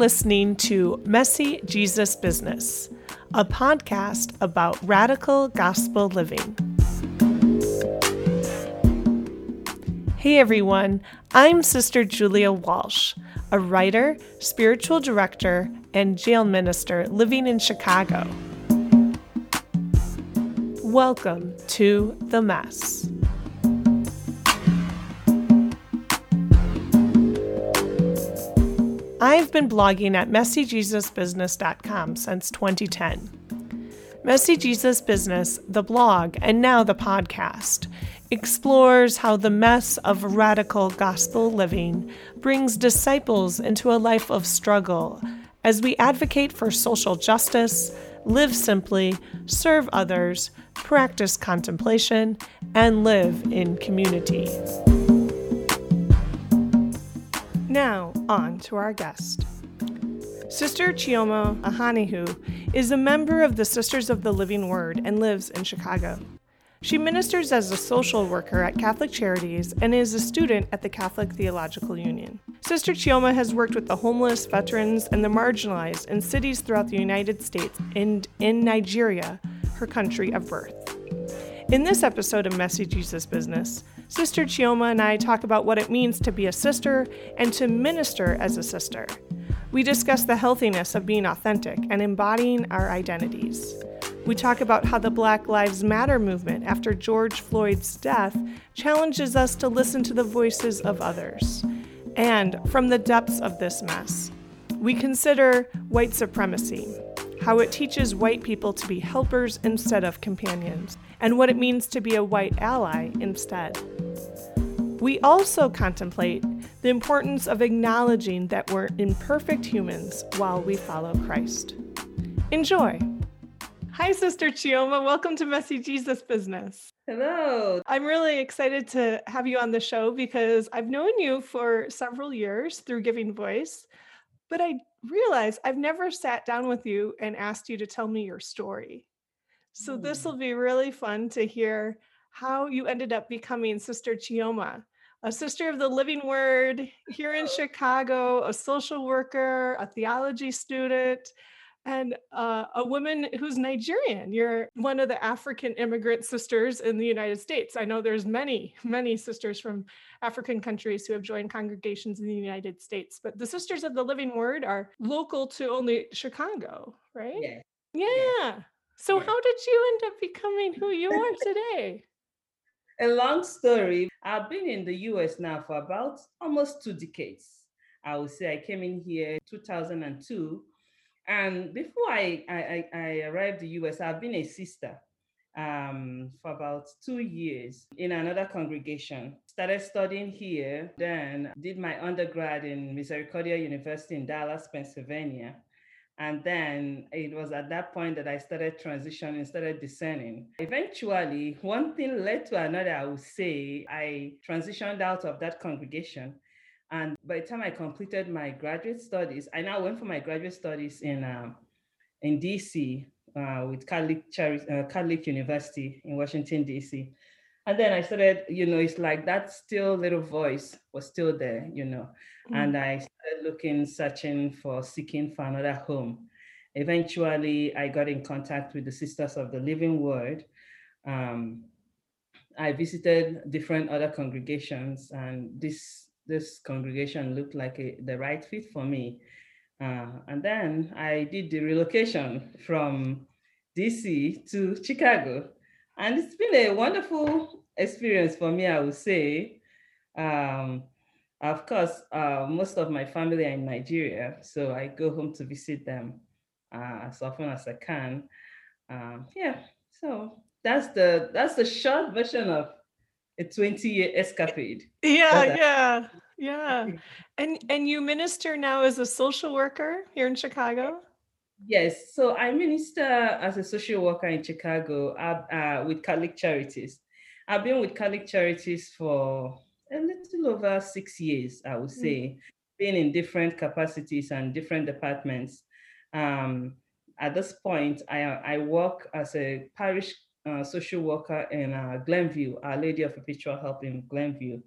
Listening to Messy Jesus Business, a podcast about radical gospel living. Hey everyone, I'm Sister Julia Walsh, a writer, spiritual director, and jail minister living in Chicago. Welcome to The Mess. I've been blogging at messyjesusbusiness.com since 2010. Messy Jesus Business, the blog, and now the podcast, explores how the mess of radical gospel living brings disciples into a life of struggle as we advocate for social justice, live simply, serve others, practice contemplation, and live in community. Now, on to our guest. Sister Chioma Ahanihu is a member of the Sisters of the Living Word and lives in Chicago. She ministers as a social worker at Catholic Charities and is a student at the Catholic Theological Union. Sister Chioma has worked with the homeless, veterans, and the marginalized in cities throughout the United States and in Nigeria, her country of birth. In this episode of Messy Jesus Business, Sister Chioma and I talk about what it means to be a sister and to minister as a sister. We discuss the healthiness of being authentic and embodying our identities. We talk about how the Black Lives Matter movement after George Floyd's death challenges us to listen to the voices of others. And from the depths of this mess, we consider white supremacy, how it teaches white people to be helpers instead of companions, and what it means to be a white ally instead. We also contemplate the importance of acknowledging that we're imperfect humans while we follow Christ. Enjoy. Hi, Sister Chioma. Welcome to Messy Jesus Business. Hello. I'm really excited to have you on the show because I've known you for several years through Giving Voice, but I realize I've never sat down with you and asked you to tell me your story. So, mm. this will be really fun to hear how you ended up becoming Sister Chioma a sister of the living word here in Chicago, a social worker, a theology student, and uh, a woman who's Nigerian. You're one of the African immigrant sisters in the United States. I know there's many, many sisters from African countries who have joined congregations in the United States, but the Sisters of the Living Word are local to only Chicago, right? Yeah. Yeah. So, yeah. how did you end up becoming who you are today? a long story. I've been in the US now for about almost two decades. I would say I came in here 2002. And before I, I, I arrived the US, I've been a sister um, for about two years in another congregation. Started studying here, then did my undergrad in Misericordia University in Dallas, Pennsylvania. And then it was at that point that I started transitioning, started discerning. Eventually, one thing led to another, I would say. I transitioned out of that congregation. And by the time I completed my graduate studies, I now went for my graduate studies in, um, in DC uh, with Catholic, uh, Catholic University in Washington, DC. And then I started, you know, it's like that still little voice was still there, you know. Mm-hmm. And I started looking, searching for, seeking for another home. Eventually, I got in contact with the Sisters of the Living Word. Um, I visited different other congregations, and this this congregation looked like a, the right fit for me. Uh, and then I did the relocation from DC to Chicago and it's been a wonderful experience for me, I would say. Um, of course, uh, most of my family are in Nigeria, so I go home to visit them uh, as often as I can. Um, yeah, so that's the that's the short version of a 20 year escapade. Yeah, yeah, yeah. And and you minister now as a social worker here in Chicago. Yes, so I minister as a social worker in Chicago uh, uh, with Catholic Charities. I've been with Catholic Charities for a little over six years, I would hmm. say, mm. being in different capacities and different departments. Um, at this point, I, I work as a parish uh, social worker in uh, Glenview, Our Lady of Perpetual Help in Glenview.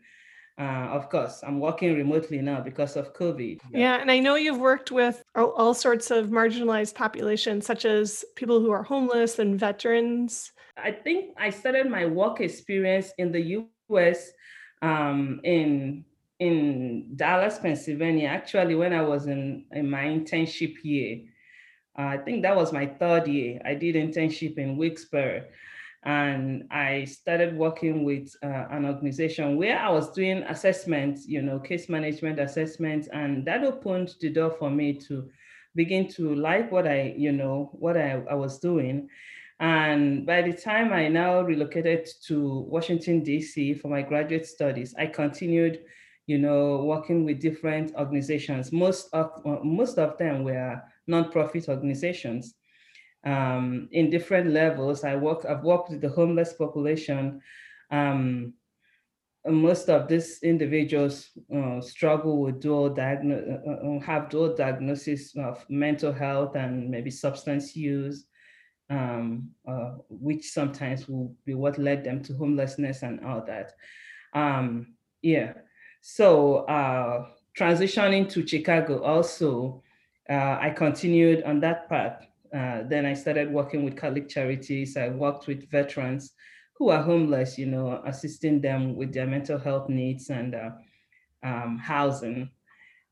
Uh, of course, I'm working remotely now because of COVID. Yeah. yeah, and I know you've worked with all, sorts of marginalized populations, such as people who are homeless and veterans. I think I started my work experience in the US um, in in Dallas, Pennsylvania, actually, when I was in, in my internship year. Uh, I think that was my third year. I did internship in Wilkes-Barre and I started working with uh, an organization where I was doing assessments, you know, case management assessments, and that opened the door for me to begin to like what I, you know, what I, I was doing. And by the time I now relocated to Washington, D.C. for my graduate studies, I continued, you know, working with different organizations. Most of, uh, most of them were nonprofit organizations um, in different levels. I work, I've worked with the homeless population. Um, most of these individuals uh, struggle with dual diagnosis, uh, uh, uh, have dual diagnosis of mental health and maybe substance use, um, uh, which sometimes will be what led them to homelessness and all that. Um, yeah, so uh, transitioning to Chicago also, I continued on that path uh, then I started working with Catholic Charities. I worked with veterans who are homeless, you know, assisting them with their mental health needs and uh, um, housing.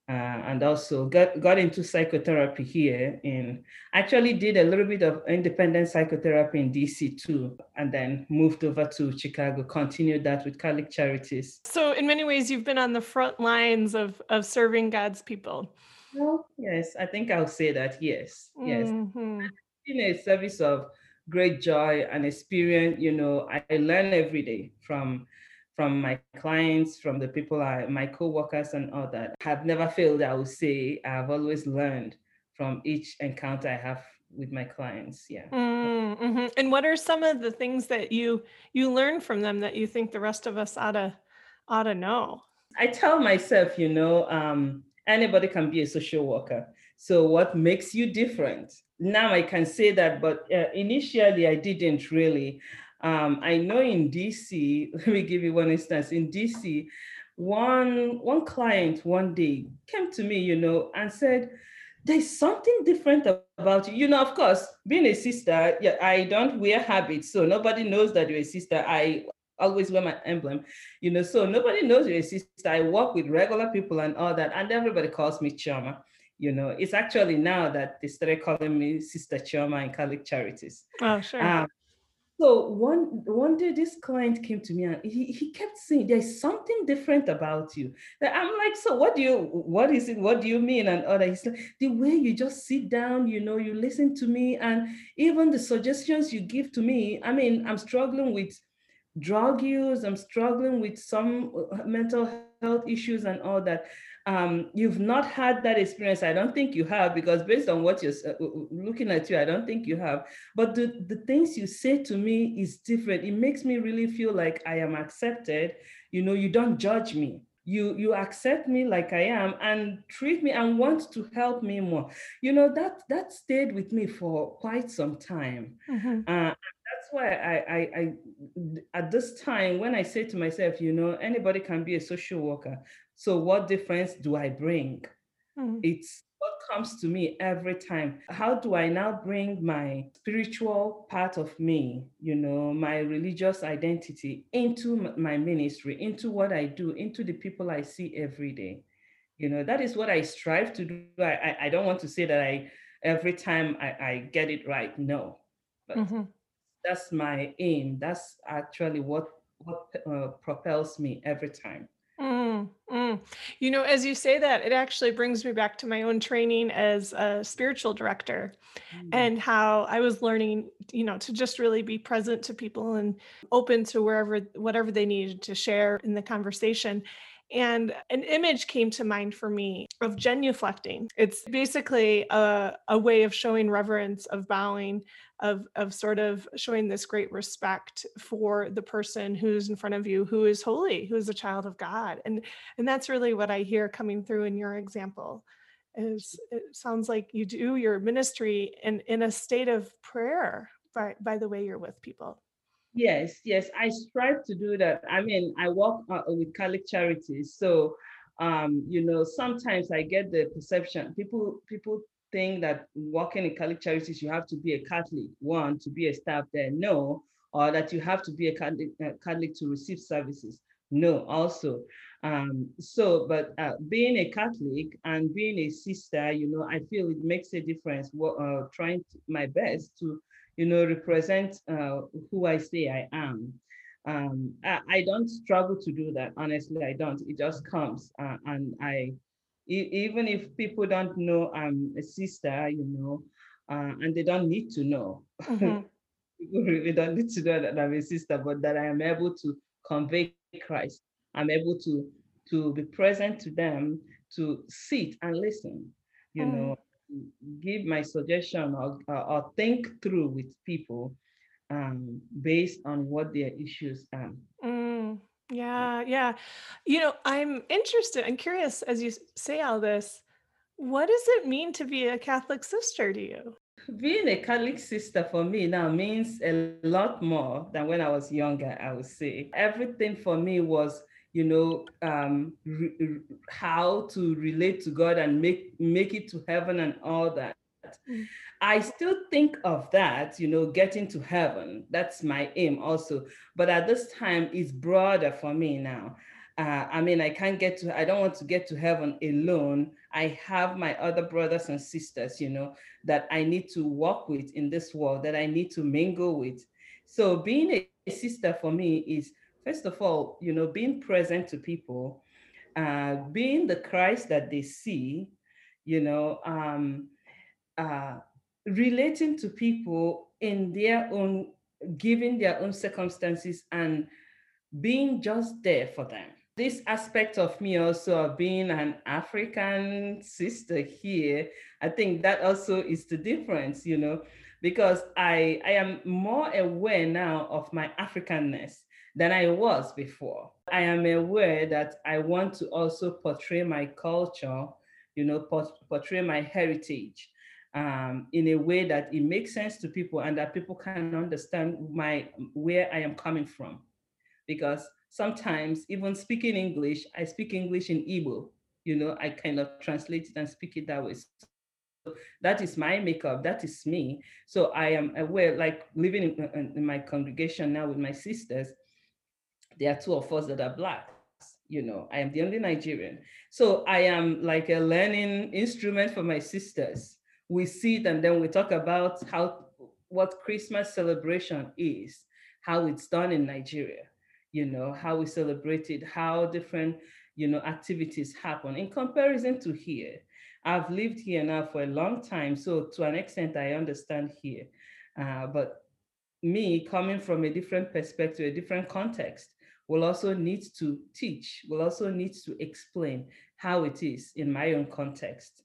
Uh, and also got, got into psychotherapy here in actually did a little bit of independent psychotherapy in DC too, and then moved over to Chicago, continued that with Catholic Charities. So in many ways, you've been on the front lines of, of serving God's people. Well, yes, I think I'll say that. Yes, yes. Mm-hmm. In a service of great joy and experience, you know, I, I learn every day from from my clients, from the people I, my co-workers and all that. I've never failed, I would say. I've always learned from each encounter I have with my clients. Yeah. Mm-hmm. And what are some of the things that you you learn from them that you think the rest of us ought to ought to know? I tell myself, you know, um, anybody can be a social worker. So, what makes you different? Now I can say that, but uh, initially I didn't really. Um, I know in DC, let me give you one instance. In DC, one one client one day came to me, you know, and said, "There's something different about you." You know, of course, being a sister, yeah, I don't wear habits, so nobody knows that you're a sister. I always wear my emblem, you know. So nobody knows you're a sister. I work with regular people and all that, and everybody calls me Chioma. You know, it's actually now that they started calling me Sister Chioma in Catholic Charities. Oh, sure. Um, so one one day this client came to me and he, he kept saying there's something different about you. That I'm like, so what do you what is it? What do you mean? And other he's like, the way you just sit down, you know, you listen to me, and even the suggestions you give to me. I mean, I'm struggling with drug use, I'm struggling with some uh, mental health issues and all that. Um, you've not had that experience. I don't think you have, because based on what you're uh, uh, looking at you, I don't think you have. But the, the things you say to me is different. It makes me really feel like I am accepted. You know, you don't judge me you you accept me like i am and treat me and want to help me more you know that that stayed with me for quite some time mm-hmm. uh, why I, I, I, at this time, when I say to myself, you know, anybody can be a social worker. So what difference do I bring? Mm-hmm. It's what comes to me every time. How do I now bring my spiritual part of me, you know, my religious identity into my ministry, into what I do, into the people I see every day? You know, that is what I strive to do. I, I, I don't want to say that I every time I, I get it right. No. But mm-hmm that's my aim. That's actually what what uh, propels me every time. Mm, mm. You know, as you say that, it actually brings me back to my own training as a spiritual director mm. and how I was learning, you know, to just really be present to people and open to wherever, whatever they needed to share in the conversation. And an image came to mind for me of genuflecting. It's basically a, a way of showing reverence, of bowing, of, of sort of showing this great respect for the person who's in front of you, who is holy, who is a child of God. And, and that's really what I hear coming through in your example. Is it sounds like you do your ministry in, in a state of prayer by, by the way you're with people. Yes, yes, I strive to do that. I mean, I work uh, with Catholic charities, so um, you know, sometimes I get the perception people people think that working in Catholic charities you have to be a Catholic one to be a staff there. No, or that you have to be a Catholic, uh, Catholic to receive services. No, also. Um, so, but uh, being a Catholic and being a sister, you know, I feel it makes a difference. Uh, trying to, my best to you know, represent uh, who I say I am. Um, I, I, don't struggle to do that. Honestly, I don't. It just comes, uh, and I, e- even if people don't know I'm a sister, you know, uh, and they don't need to know. Mm-hmm. people really don't need to know that I'm a sister, but that I am able to convey Christ. I'm able to to be present to them, to sit and listen. You mm. know, give my suggestion or, or think through with people um, based on what their issues are. Mm, yeah, yeah. You know, I'm interested, I'm curious as you say all this, what does it mean to be a Catholic sister to you? Being a Catholic sister for me now means a lot more than when I was younger, I would say. Everything for me was you know um, re- how to relate to god and make make it to heaven and all that. Mm. i still think of that you know getting to heaven. That's my aim also. But at this time it's broader for me now. Uh, i mean i can't get to i don't want to get to heaven alone. I have my other brothers and sisters you know that i need to walk with in this world that i need to mingle with. So being a sister for me is first of all, you know, being present to people, uh, being the Christ that they see, you know, um, uh, relating to people in their own, giving their own circumstances and being just there for them. This aspect of me also of being an African sister here, I think that also is the difference, you know, because I, I am more aware now of my Africanness than I was before. I am aware that I want to also portray my culture, you know, portray my heritage um, in a way that it makes sense to people and that people can understand my where I am coming from. Because sometimes even speaking English, I speak English in Igbo, you know, I kind of translate it and speak it that way. So that is my makeup, that is me. So I am aware, like living in, in my congregation now with my sisters, there are two of us that are black. You know, I am the only Nigerian. So I am like a learning instrument for my sisters. We sit and then we talk about how what Christmas celebration is, how it's done in Nigeria, you know, how we celebrate it, how different, you know, activities happen in comparison to here. I've lived here now for a long time, so to an extent, I understand here. Uh, but me coming from a different perspective, a different context, will also need to teach, will also need to explain how it is in my own context,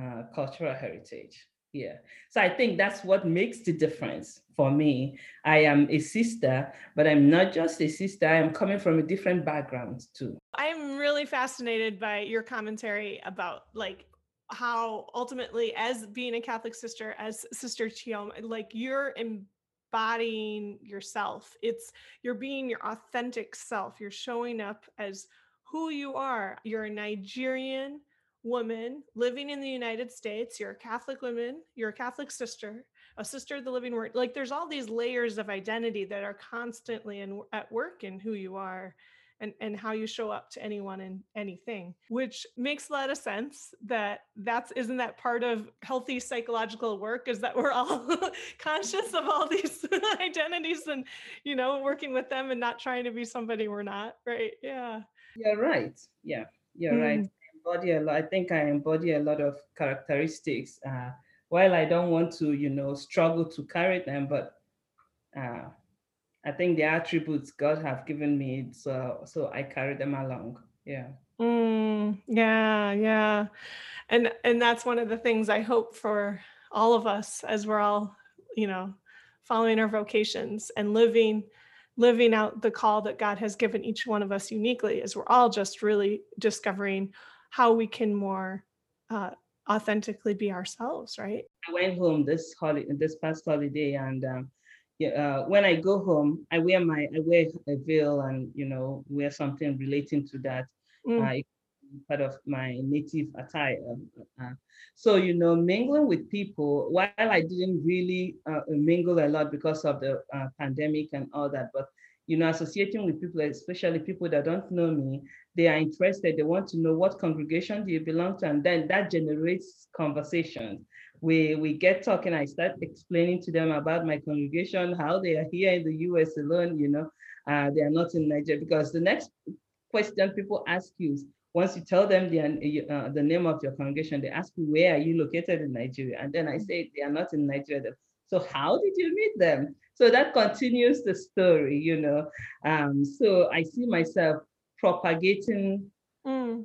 uh, cultural heritage. Yeah. So I think that's what makes the difference for me. I am a sister, but I'm not just a sister. I am coming from a different background too. I'm really fascinated by your commentary about like how ultimately as being a Catholic sister, as Sister Chioma, like you're in embodying yourself. It's you're being your authentic self. You're showing up as who you are. You're a Nigerian woman living in the United States. You're a Catholic woman. You're a Catholic sister, a sister of the living word. Like there's all these layers of identity that are constantly in, at work in who you are and, and how you show up to anyone and anything, which makes a lot of sense that that's isn't that part of healthy psychological work is that we're all conscious of all these identities and you know working with them and not trying to be somebody we're not right? Yeah. You're right. Yeah you're mm. right I embody a lot i think i embody a lot of characteristics uh, while i don't want to you know struggle to carry them but uh, I think the attributes God have given me, so so I carry them along. Yeah. Mm, yeah, yeah, and and that's one of the things I hope for all of us as we're all, you know, following our vocations and living living out the call that God has given each one of us uniquely, as we're all just really discovering how we can more uh, authentically be ourselves, right? I went home this holiday, this past holiday, and um, yeah, uh, when I go home, I wear my I wear a veil and you know wear something relating to that. Mm. Uh, part of my native attire. Uh, so you know, mingling with people. While I didn't really uh, mingle a lot because of the uh, pandemic and all that, but you know, associating with people, especially people that don't know me, they are interested. They want to know what congregation do you belong to, and then that generates conversations we we get talking i start explaining to them about my congregation how they are here in the us alone you know. Uh, they are not in nigeria because the next question people ask you is once you tell them the, uh, the name of your congregation they ask you where are you located in nigeria? And then i say they are not in nigeria. So how did you meet them? So that continues the story you know. Um, so i see myself propagating mm.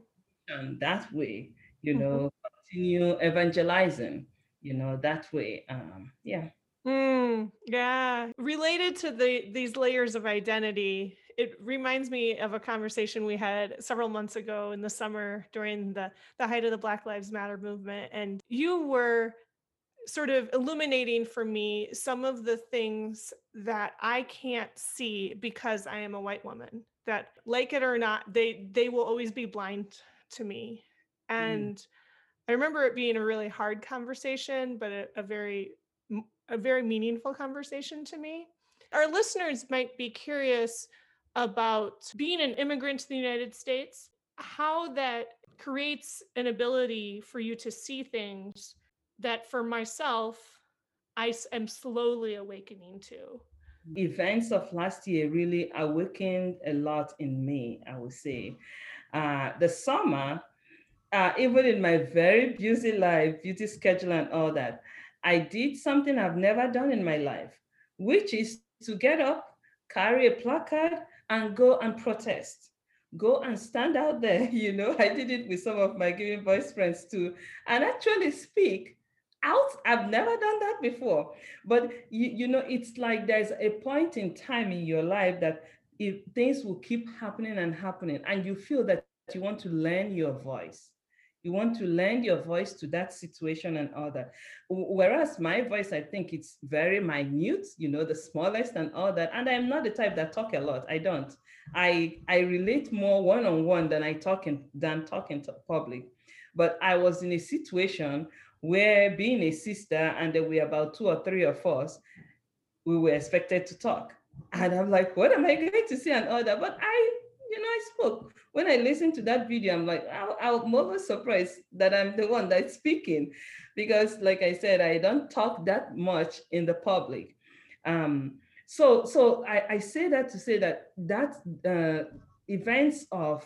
that way you know mm-hmm. continue evangelizing you know, that way. Um, yeah. Mm, yeah. Related to the these layers of identity, it reminds me of a conversation we had several months ago in the summer during the the height of the Black Lives Matter movement, and you were sort of illuminating for me some of the things that I can't see because I am a white woman. That, like it or not, they they will always be blind to me, mm. and. Mm I remember it being a really hard conversation, but a, a very a very meaningful conversation to me. Our listeners might be curious about being an immigrant to the United States, how that creates an ability for you to see things that for myself I am slowly awakening to. Events of last year really awakened a lot in me, I would say. Uh, the summer uh, even in my very busy life, beauty schedule, and all that, I did something I've never done in my life, which is to get up, carry a placard, and go and protest. Go and stand out there. You know, I did it with some of my giving voice friends too, and actually speak out. I've never done that before. But you, you know, it's like there's a point in time in your life that if things will keep happening and happening, and you feel that you want to learn your voice you want to lend your voice to that situation and all that. Whereas my voice, I think it's very minute, you know, the smallest and all that. And I'm not the type that talk a lot. I don't. I I relate more one-on-one than I talk in than talking to public. But I was in a situation where being a sister and there were about two or three of us, we were expected to talk. And I'm like, what am I going to say and all that? But I you know, I spoke. When I listened to that video, I'm like, I, I'm almost surprised that I'm the one that's speaking, because, like I said, I don't talk that much in the public. Um, so, so I, I say that to say that that uh, events of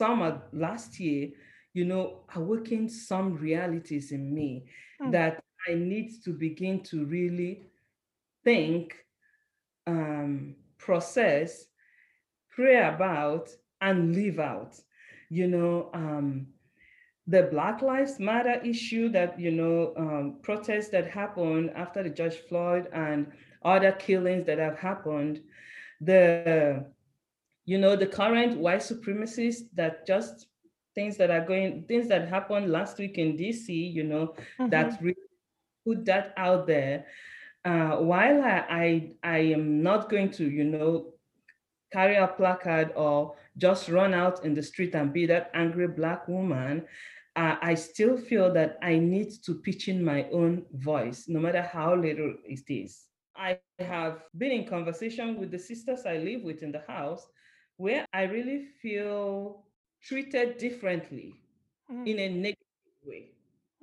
summer last year, you know, awakened some realities in me mm. that I need to begin to really think, um, process, pray about and live out. You know, um, the Black Lives Matter issue that, you know, um, protests that happened after the George Floyd and other killings that have happened, the, you know, the current white supremacists that just things that are going, things that happened last week in DC, you know, mm-hmm. that really put that out there. Uh, while I, I, I am not going to, you know, carry a placard or just run out in the street and be that angry black woman uh, i still feel that i need to pitch in my own voice no matter how little it is i have been in conversation with the sisters i live with in the house where i really feel treated differently mm. in a negative way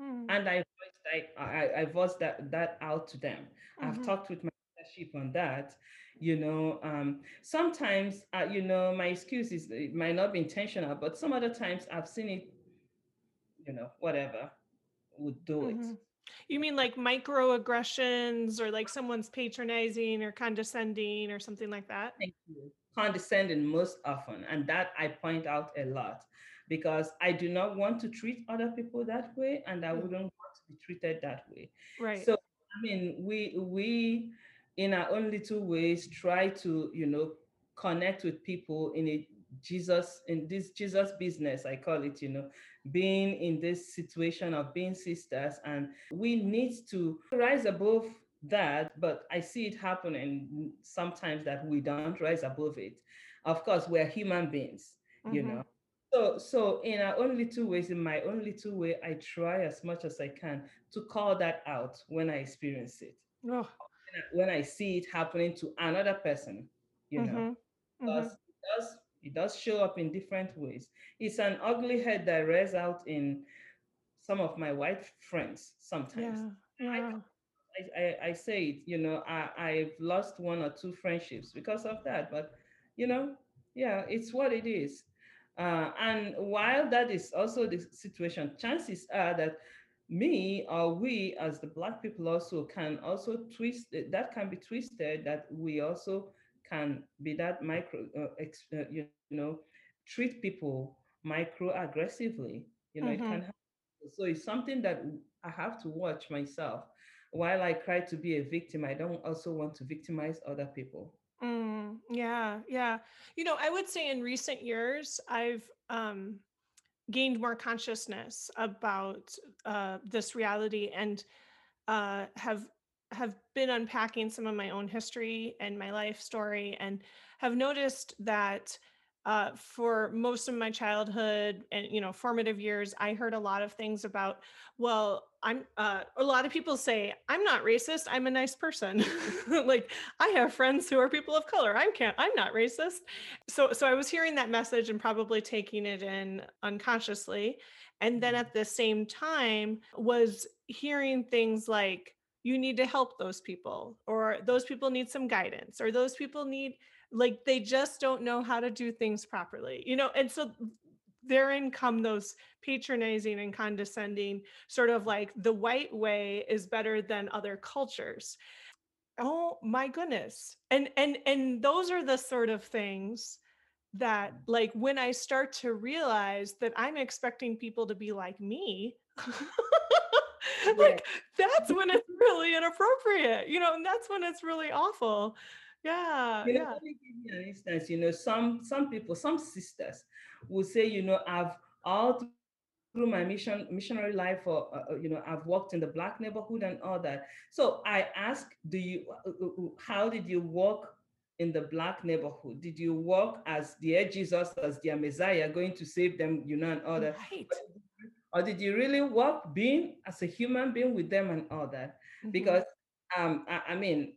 mm. and i voiced, I, I, I voiced that, that out to them mm-hmm. i've talked with my leadership on that you know um, sometimes uh, you know my excuse is it might not be intentional but some other times i've seen it you know whatever would do mm-hmm. it you mean like microaggressions or like someone's patronizing or condescending or something like that Thank you. condescending most often and that i point out a lot because i do not want to treat other people that way and i mm. wouldn't want to be treated that way right so i mean we we in our own little ways try to you know connect with people in a jesus in this jesus business i call it you know being in this situation of being sisters and we need to rise above that, but I see it happening sometimes that we don't rise above it. Of course, we're human beings, you Mhm. know. So, so in our own little ways, in my own little way, I try as much as I can to call that out when I experience it, Oh. When I see it happening to another person, you know, Mhm. because Mhm. it does it does show up in different ways. It's an ugly head that rears out in some of my white friends sometimes. Yeah. I Yeah. I, I, I say it, you know, I, I've lost one or two friendships because of that. But, you know, yeah, it's what it is. Uh, and while that is also the situation, chances are that me or we as the Black people also can also twist, that can be twisted, that we also can be that micro, uh, ex, uh, you know, treat people micro aggressively. You know, it can Mhm. happen. So it's something that I have to watch myself while I cry to be a victim, I don't also want to victimize other people. Mm, yeah, yeah. You know, I would say in recent years, I've um, gained more consciousness about uh, this reality and uh, have have been unpacking some of my own history and my life story, and have noticed that uh, for most of my childhood and you know formative years, I heard a lot of things about. Well, I'm uh, a lot of people say I'm not racist. I'm a nice person. like I have friends who are people of color. I can't. I'm not racist. So so I was hearing that message and probably taking it in unconsciously and then Mhm. at the same time was hearing things like you need to help those people or those people need some guidance or those people need like they just don't know how to do things properly you know and so therein come those patronizing and condescending sort of like the white way is better than other cultures. Oh my goodness. And and and those are the sort of things that mm. like when I start to realize that I'm expecting people to be like me, like that's when it's really inappropriate, you know, and that's when it's really awful. Yeah, You know, yeah. let me give you an instance. You know, some some people, some sisters will say, you know, I've all through my mission missionary life, or uh, uh, you know, I've worked in the black neighborhood and all that. So I ask, do you? Uh, uh, how did you walk in the black neighborhood? Did you walk as their Jesus, as their Messiah, going to save them, you know, and all that? Right. or did you really walk being as a human being with them and all that Mhm. because um i, I mean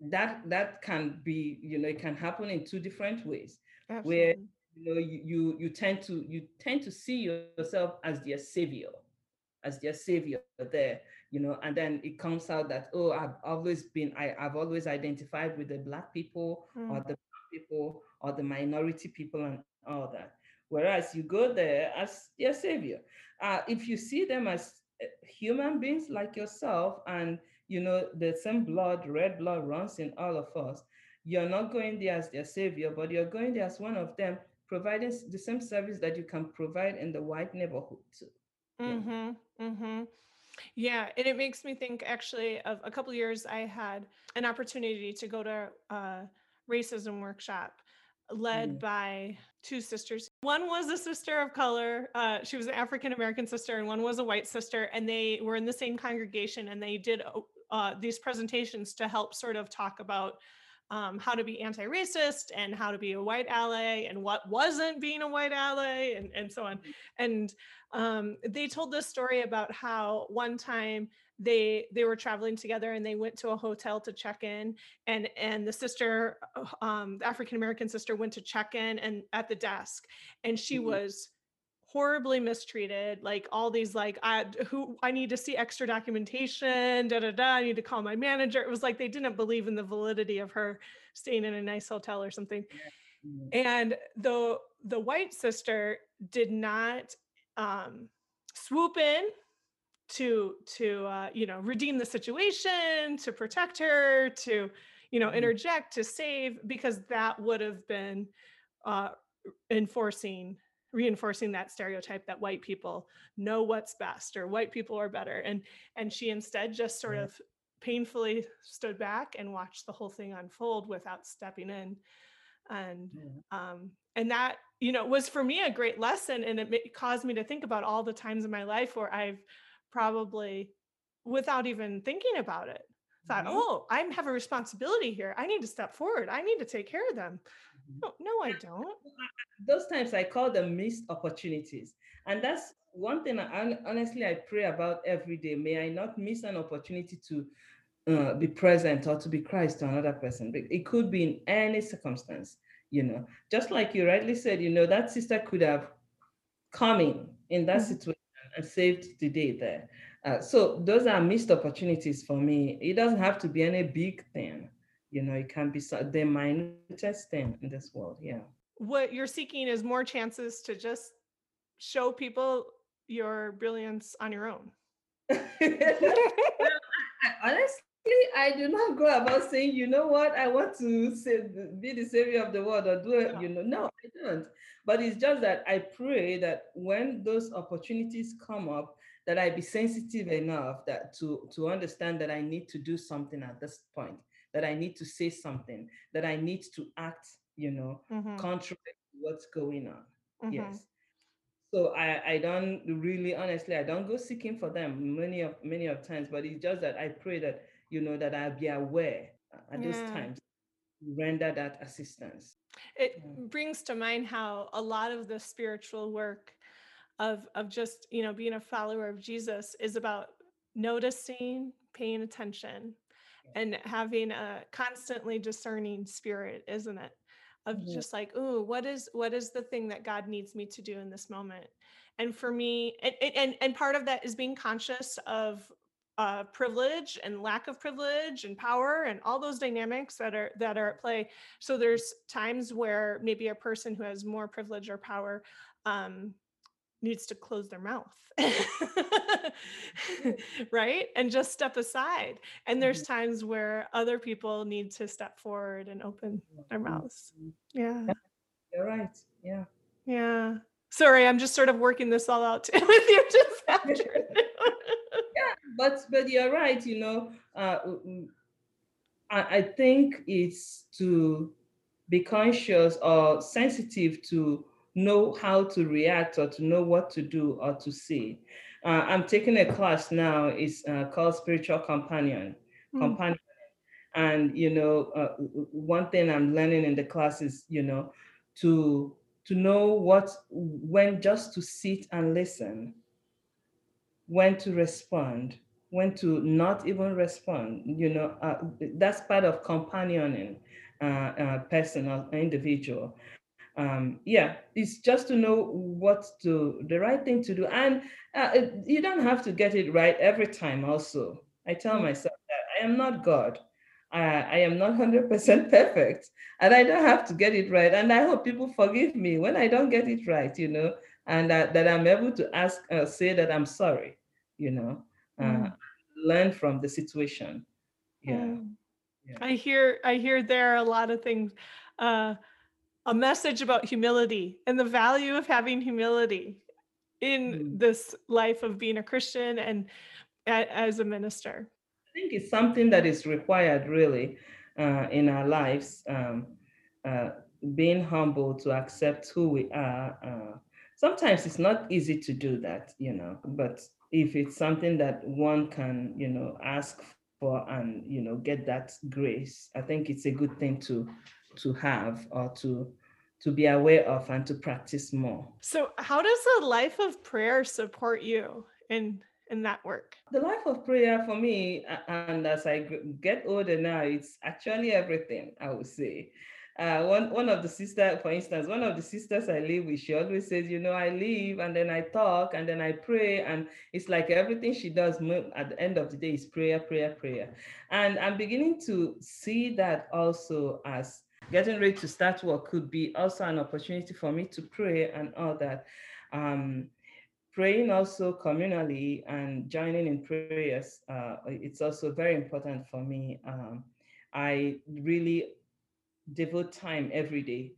that that can be you know it can happen in two different ways where you know you you, you tend to you tend to see yourself as their savior as their savior there you know and then it comes out that oh i've always been I, i've always identified with the black people or Mm. the brown people or the minority people and all that. Whereas you go there as their savior. Uh, if you see them as uh, human beings like yourself and you know the same blood red blood runs in all of us you're not going there as their savior but you're going there as one of them providing the same service that you can provide in the white neighborhood know Mhm. Mhm. Yeah, and it makes me think actually of a couple years I had an opportunity to go to a racism workshop led Mm, by two sisters. One was a sister of color. Uh, she was an African American sister, and one was a white sister. And they were in the same congregation, and they did uh, these presentations to help sort of talk about um, how to be anti-racist and how to be a white ally and what wasn't being a white ally and, and so on. And um, they told this story about how one time they they were traveling together and they went to a hotel to check in and and the sister uh, um the african american sister went to check in and at the desk and she mm, was horribly mistreated like all these like i who i need to see extra documentation da da da i need to call my manager. It was like they didn't believe in the validity of her staying in a nice hotel or something. Mm, and the the white sister did not um swoop in to to uh, you know redeem the situation to protect her to you know mm, interject to save because that would have been uh, enforcing reinforcing that stereotype that white people know what's best or white people are better. And and she instead just sort of painfully stood back and watched the whole thing unfold without stepping in. And um and that you know was for me a great lesson and it caused me to think about all the times in my life where i've probably without even thinking about it thought, Mhm. oh, I have a responsibility here. I need to step forward. I need to take care of them. Mhm. No, no, I don't. those times I call them missed opportunities. And that's one thing I honestly I pray about every day. May I not miss an opportunity to uh, be present or to be Christ to another person. But It could be in any circumstance, you know. Just like you rightly said, you know, that sister could have come in in that Mhm. situation and saved the day there. Uh, so those are missed opportunities for me. It doesn't have to be any big thing, you know. It can be so- the minutest thing in this world. Yeah. What you're seeking is more chances to just show people your brilliance on your own. Honestly, I do not go about saying, you know what, I want to say, be the savior of the world or do it, Yeah. you know. No, I don't. But it's just that I pray that when those opportunities come up, that I be sensitive enough that to to understand that I need to do something at this point, that I need to say something, that I need to act, you know, Mhm, contrary to what's going on. mhm. Yes. So I, I don't really honestly I don't go seeking for them many of many of times, but it's just that I pray that you know that I'll be aware at those Yeah. times to render that assistance. It Yeah. brings to mind how a lot of the spiritual work of of just, you know, being a follower of Jesus is about noticing, paying attention, and having a constantly discerning spirit, isn't it? Of just like, ooh, what is what is the thing that God needs me to do in this moment? And for me, and and and and part of that is being conscious of uh, privilege and lack of privilege and power and all those dynamics that are that are at play. So there's times where maybe a person who has more privilege or power um, needs to close their mouth right and just step aside and there's Mhm. times where other people need to step forward and open their mouths Mhm. yeah You're right. Yeah. yeah sorry i'm just sort of working this all out with you this afternoon But but you're right, you know. Uh, I, I think it's to be conscious or sensitive to know how to react or to know what to do or to say. Uh, I'm taking a class now. It's uh, called Spiritual Companion. Mm, Companion. And you know, uh, one thing I'm learning in the class is, you know, to to know what when just to sit and listen, when to respond, when to not even respond. You know, uh, that's part of companioning uh, uh, person or individual. Um, yeah, it's just to know what to the right thing to do, and uh, it- you don't have to get it right every time. Also, I tell mm, myself that I am not God. I, I am not 100% perfect and I don't have to get it right. And I hope people forgive me when I don't get it right, you know, and that, that I'm able to ask, uh, say that I'm sorry, you know, uh, mm, learn from the situation. Yeah. mm. yeah. i hear i hear there are a lot of things uh a message about humility and the value of having humility in Mm. this life of being a christian and a- as a minister I think it's something that is required really uh, in our lives. Um, uh, being humble to accept who we are. Uh, sometimes it's not easy to do that, you know, but if it's something that one can, you know, ask for and, you know, get that grace, I think it's a good thing to to have or to to be aware of and to practice more. So, how does a life of prayer support you in in that work? The life of prayer for me, and as I get older now, it's actually everything, I would say. Uh, one, one of the sisters, for instance, one of the sisters I live with, she always says, you know, I live and then I talk and then I pray. And it's like everything she does at the end of the day is prayer, prayer, prayer. And I'm beginning to see that also as getting ready to start work could be also an opportunity for me to pray and all that. Um, praying also communally and joining in prayers uh, it's also very important for me. Um, i really devote time every day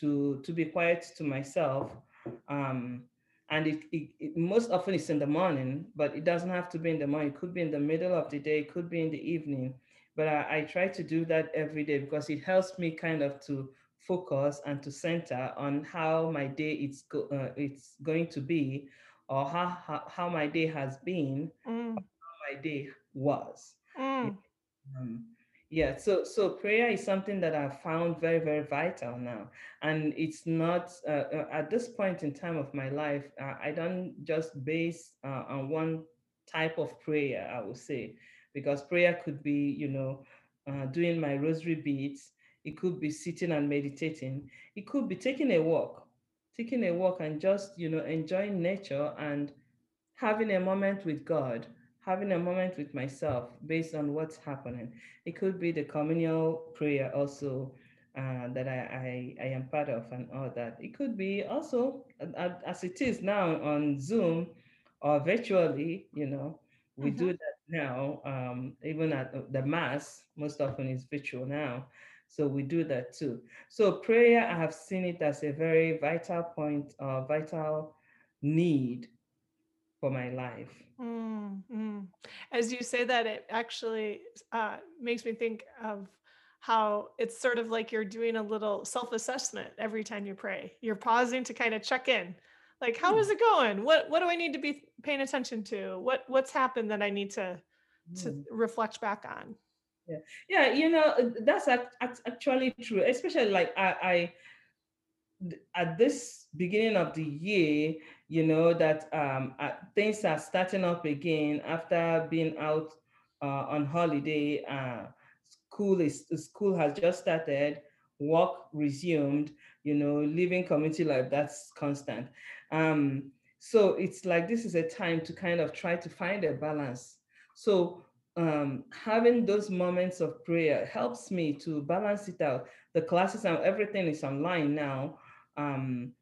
to to be quiet to myself. Um, and it, it, it most often it's in the morning but it doesn't have to be in the morning. It could be in the middle of the day it could be in the evening but I, I try to do that every day because it helps me kind of to focus and to center on how my day it's go, uh, it's going to be or how, how how my day has been Mm, how my day was mm, Um, yeah, so so prayer is something that I've found very very vital now, and it's not uh, uh, at this point in time of my life. Uh, I don't just base uh, on one type of prayer. I would say, because prayer could be, you know, uh, doing my rosary beads. It could be sitting and meditating. It could be taking a walk, taking a walk and just you know enjoying nature and having a moment with God, having a moment with myself based on what's happening. It could be the communal prayer also uh, that I, I, I am part of and all that. It could be also, as it is now on Zoom or virtually, you know, we mm-hmm. do that now, um, even at the Mass, most often is virtual now. So we do that too. So prayer, I have seen it as a very vital point, uh, vital need for my life. Mm-hmm. As you say that, it actually uh, makes me think of how it's sort of like you're doing a little self-assessment every time you pray. You're pausing to kind of check in. Like, how is hmm. it going? What what do I need to be paying attention to? What what's happened that I need to to mm. reflect back on? Yeah, yeah, you know that's actually true. Especially like I, I at this beginning of the year, you know, that um, uh, things are starting up again after being out uh, on holiday. Uh, school is school has just started, work resumed. You know, living community life that's constant. Um, so it's like this is a time to kind of try to find a balance. So um, having those moments of prayer helps me to balance it out. The classes and everything is online now um,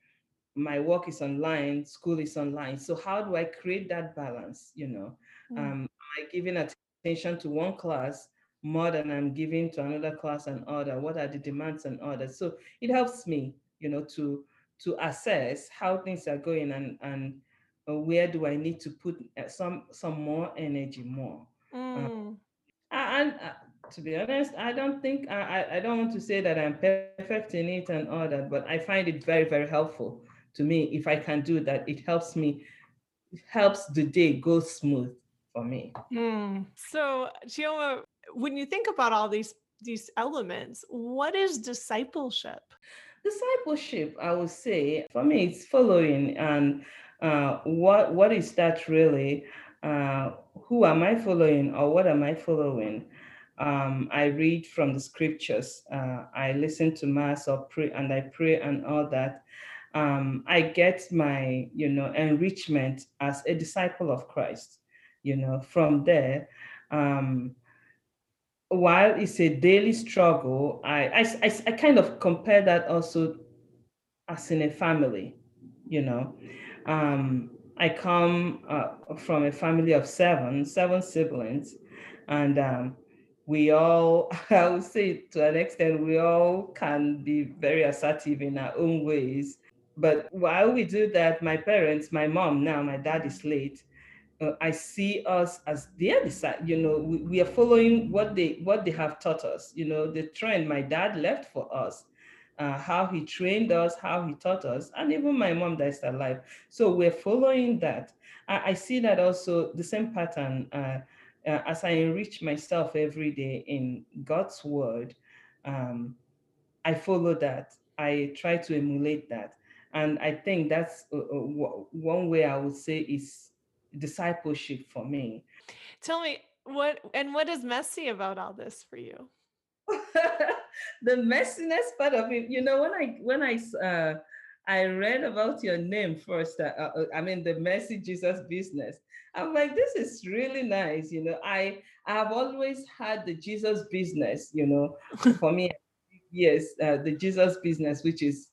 my work is online, school is online. So how do I create that balance? You know, mm. um, am I giving attention to one class more than I'm giving to another class and order? What are the demands and others? So it helps me, you know, to to assess how things are going and and uh, where do I need to put uh, some some more energy more. Mm. Uh, and uh, to be honest, I don't think I, I don't want to say that I'm perfect in it and all that, but I find it very, very helpful to me. If I can do that, it helps me, it helps the day go smooth for me. Mm. So Chioma, when you think about all these these elements, what is discipleship? Discipleship, I would say, for me, it's following and uh, what what is that really? Uh, who am I following or what am I following? Um, I read from the scriptures. Uh, I listen to mass or pray, and I pray and all that. Um, I get my, you know, enrichment as a disciple of Christ. You know, from there, um, while it's a daily struggle, I, I, I, I kind of compare that also as in a family. You know, um, I come uh, from a family of seven, seven siblings, and um, we all, I would say to an extent, we all can be very assertive in our own ways. But while we do that, my parents, my mom now, my dad is late. Uh, I see us as their disciple. You know, we, we, are following what they what they have taught us. You know, the trend my dad left for us, uh, how he trained us, how he taught us, and even my mom that is alive. So we're following that. I, I see that also the same pattern. Uh, uh, as I enrich myself every day in God's word, um, I follow that. I try to emulate that. And I think that's uh, uh, one way I would say is discipleship for me. Tell me what, and what is messy about all this for you? the messiness part of it, you know, when I, when I, uh, I read about your name first. Uh, uh, I mean, the messy Jesus business. I'm like, this is really nice. You know, I I have always had the Jesus business. You know, for me, yes, uh, the Jesus business, which is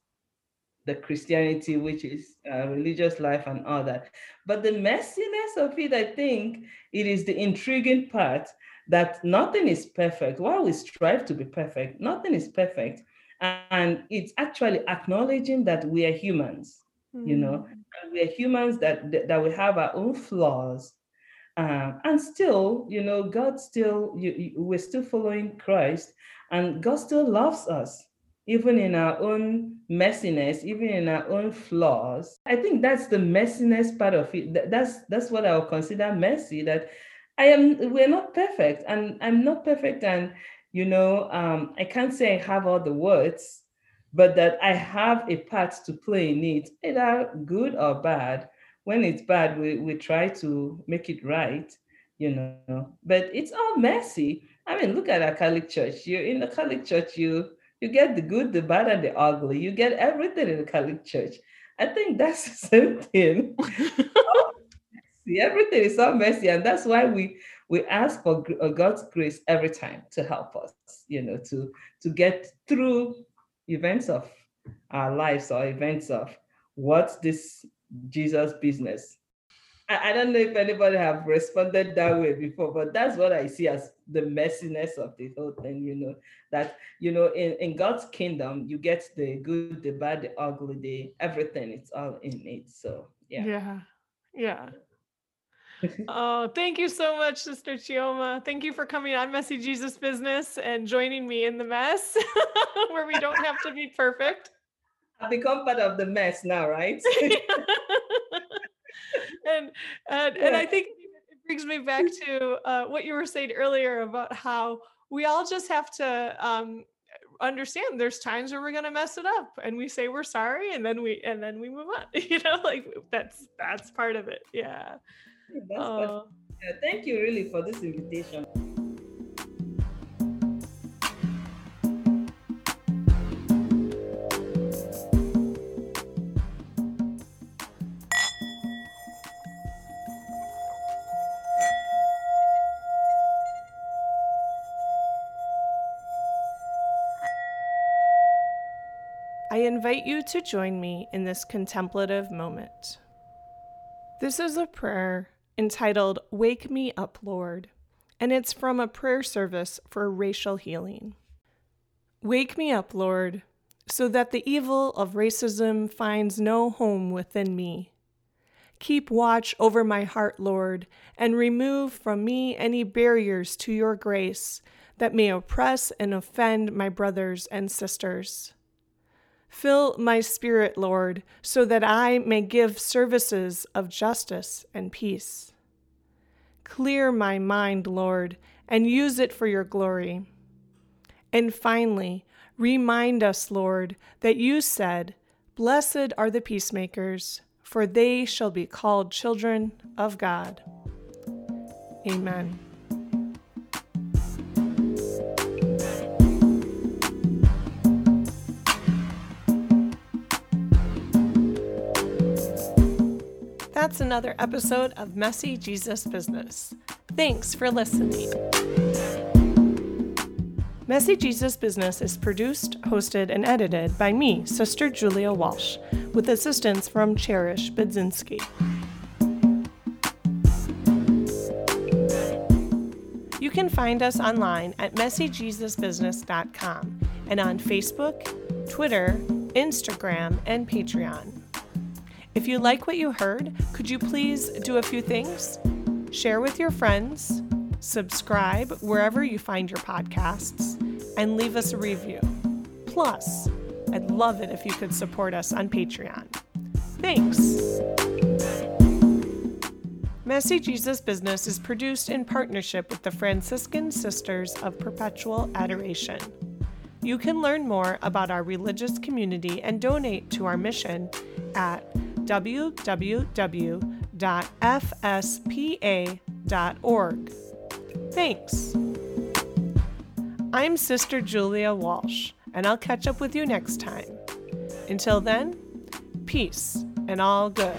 the Christianity, which is uh, religious life and all that. But the messiness of it, I think, it is the intriguing part that nothing is perfect. While we strive to be perfect, nothing is perfect, and it's actually acknowledging that we are humans. Mm. You know, hmm we are humans that, that, that we have our own flaws. Um, and still, you know, God still, you, you, we're still following Christ, and God still loves us, even in our own messiness, even in our own flaws. I think that's the messiness part of it. That's that's what I would consider messy. That I am. We're not perfect, and I'm not perfect, and you know, um, I can't say I have all the words, but that I have a part to play in it, either good or bad. When it's bad, we, we try to make it right, you know, but it's all messy. I mean, look at our Catholic church. You're in the Catholic church, you you get the good, the bad, and the ugly. You get everything in the Catholic church. I think that's the same thing. See, everything is so messy, and that's why we we ask for uh, God's grace every time to help us, you know, to to get through events of our lives or events of what's this Jesus business. I, I don't know if anybody have responded that way before, but that's what I see as the messiness of the whole thing, you know, that, you know, in, in God's kingdom, you get the good, the bad, the ugly, the everything, it's all in it. So, yeah. Yeah. Yeah. Oh, thank you so much, Sister Chioma. Thank you for coming on Messy Jesus Business and joining me in the mess where we don't have to be perfect. I've become part of the mess now, right? and and, and I think brings me back to uh, what you were saying earlier about how we all just have to um, understand there's times where we're gonna mess it up and we say we're sorry and then we and then we move on you know like that's that's part of it yeah uh, yeah, thank you really for this invitation. You to join me in this contemplative moment. This is a prayer entitled Wake Me Up, Lord, and it's from a prayer service for racial healing. Wake me up, Lord, so that the evil of racism finds no home within me. Keep watch over my heart, Lord, and remove from me any barriers to your grace that may oppress and offend my brothers and sisters. Fill my spirit, Lord, so that I may give services of justice and peace. Clear my mind, Lord, and use it for your glory. And finally, remind us, Lord, that you said, Blessed are the peacemakers, for they shall be called children of God. Amen. That's another episode of Messy Jesus Business. Thanks for listening. Messy Jesus Business is produced, hosted, and edited by me, Sister Julia Walsh, with assistance from Cherish Budzinski. You can find us online at messyjesusbusiness.com and on Facebook, Twitter, Instagram, and Patreon. If you like what you heard, could you please do a few things? Share with your friends, subscribe wherever you find your podcasts, and leave us a review. Plus, I'd love it if you could support us on Patreon. Thanks. Messy Jesus Business is produced in partnership with the Franciscan Sisters of Perpetual Adoration. You can learn more about our religious community and donate to our mission at www.fspa.org. Thanks. I'm Sister Julia Walsh, and I'll catch up with you next time. Until then, peace and all good.